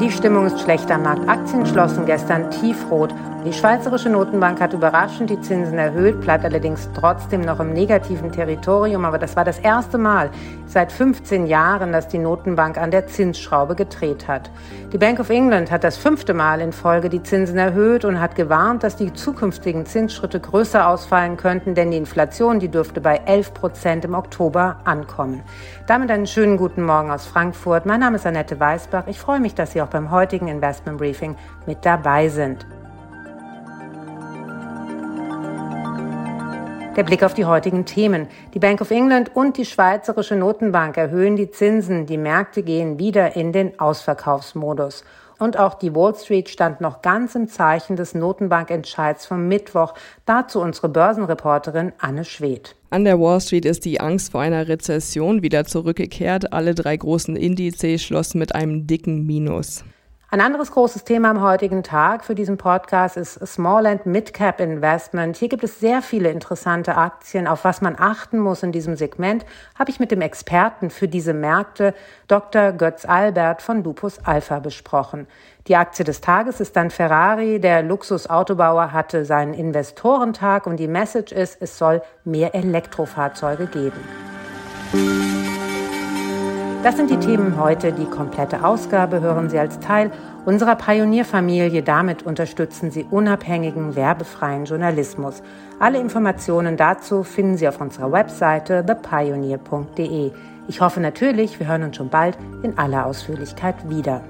Die Stimmung ist schlecht am Markt. Aktien schlossen gestern tiefrot. Die Schweizerische Notenbank hat überraschend die Zinsen erhöht, bleibt allerdings trotzdem noch im negativen Territorium. Aber das war das erste Mal seit 15 Jahren, dass die Notenbank an der Zinsschraube gedreht hat. Die Bank of England hat das fünfte Mal in Folge die Zinsen erhöht und hat gewarnt, dass die zukünftigen Zinsschritte größer ausfallen könnten, denn die Inflation, die dürfte bei 11 Prozent im Oktober ankommen. Damit einen schönen guten Morgen aus Frankfurt. Mein Name ist Annette Weißbach. Ich freue mich, dass Sie auch beim heutigen Investment Briefing mit dabei sind. Der Blick auf die heutigen Themen. Die Bank of England und die Schweizerische Notenbank erhöhen die Zinsen. Die Märkte gehen wieder in den Ausverkaufsmodus. Und auch die Wall Street stand noch ganz im Zeichen des Notenbankentscheids vom Mittwoch. Dazu unsere Börsenreporterin Anne Schwedt. An der Wall Street ist die Angst vor einer Rezession wieder zurückgekehrt. Alle drei großen Indizes schlossen mit einem dicken Minus. Ein anderes großes Thema am heutigen Tag für diesen Podcast ist Small and Mid Cap Investment. Hier gibt es sehr viele interessante Aktien. Auf was man achten muss in diesem Segment, habe ich mit dem Experten für diese Märkte, Dr. Götz Albert von Lupus Alpha, besprochen. Die Aktie des Tages ist dann Ferrari. Der Luxusautobauer hatte seinen Investorentag und die Message ist, es soll mehr Elektrofahrzeuge geben. Das sind die Themen heute. Die komplette Ausgabe hören Sie als Teil unserer Pionierfamilie. Damit unterstützen Sie unabhängigen, werbefreien Journalismus. Alle Informationen dazu finden Sie auf unserer Webseite thepioneer.de. Ich hoffe natürlich, wir hören uns schon bald in aller Ausführlichkeit wieder.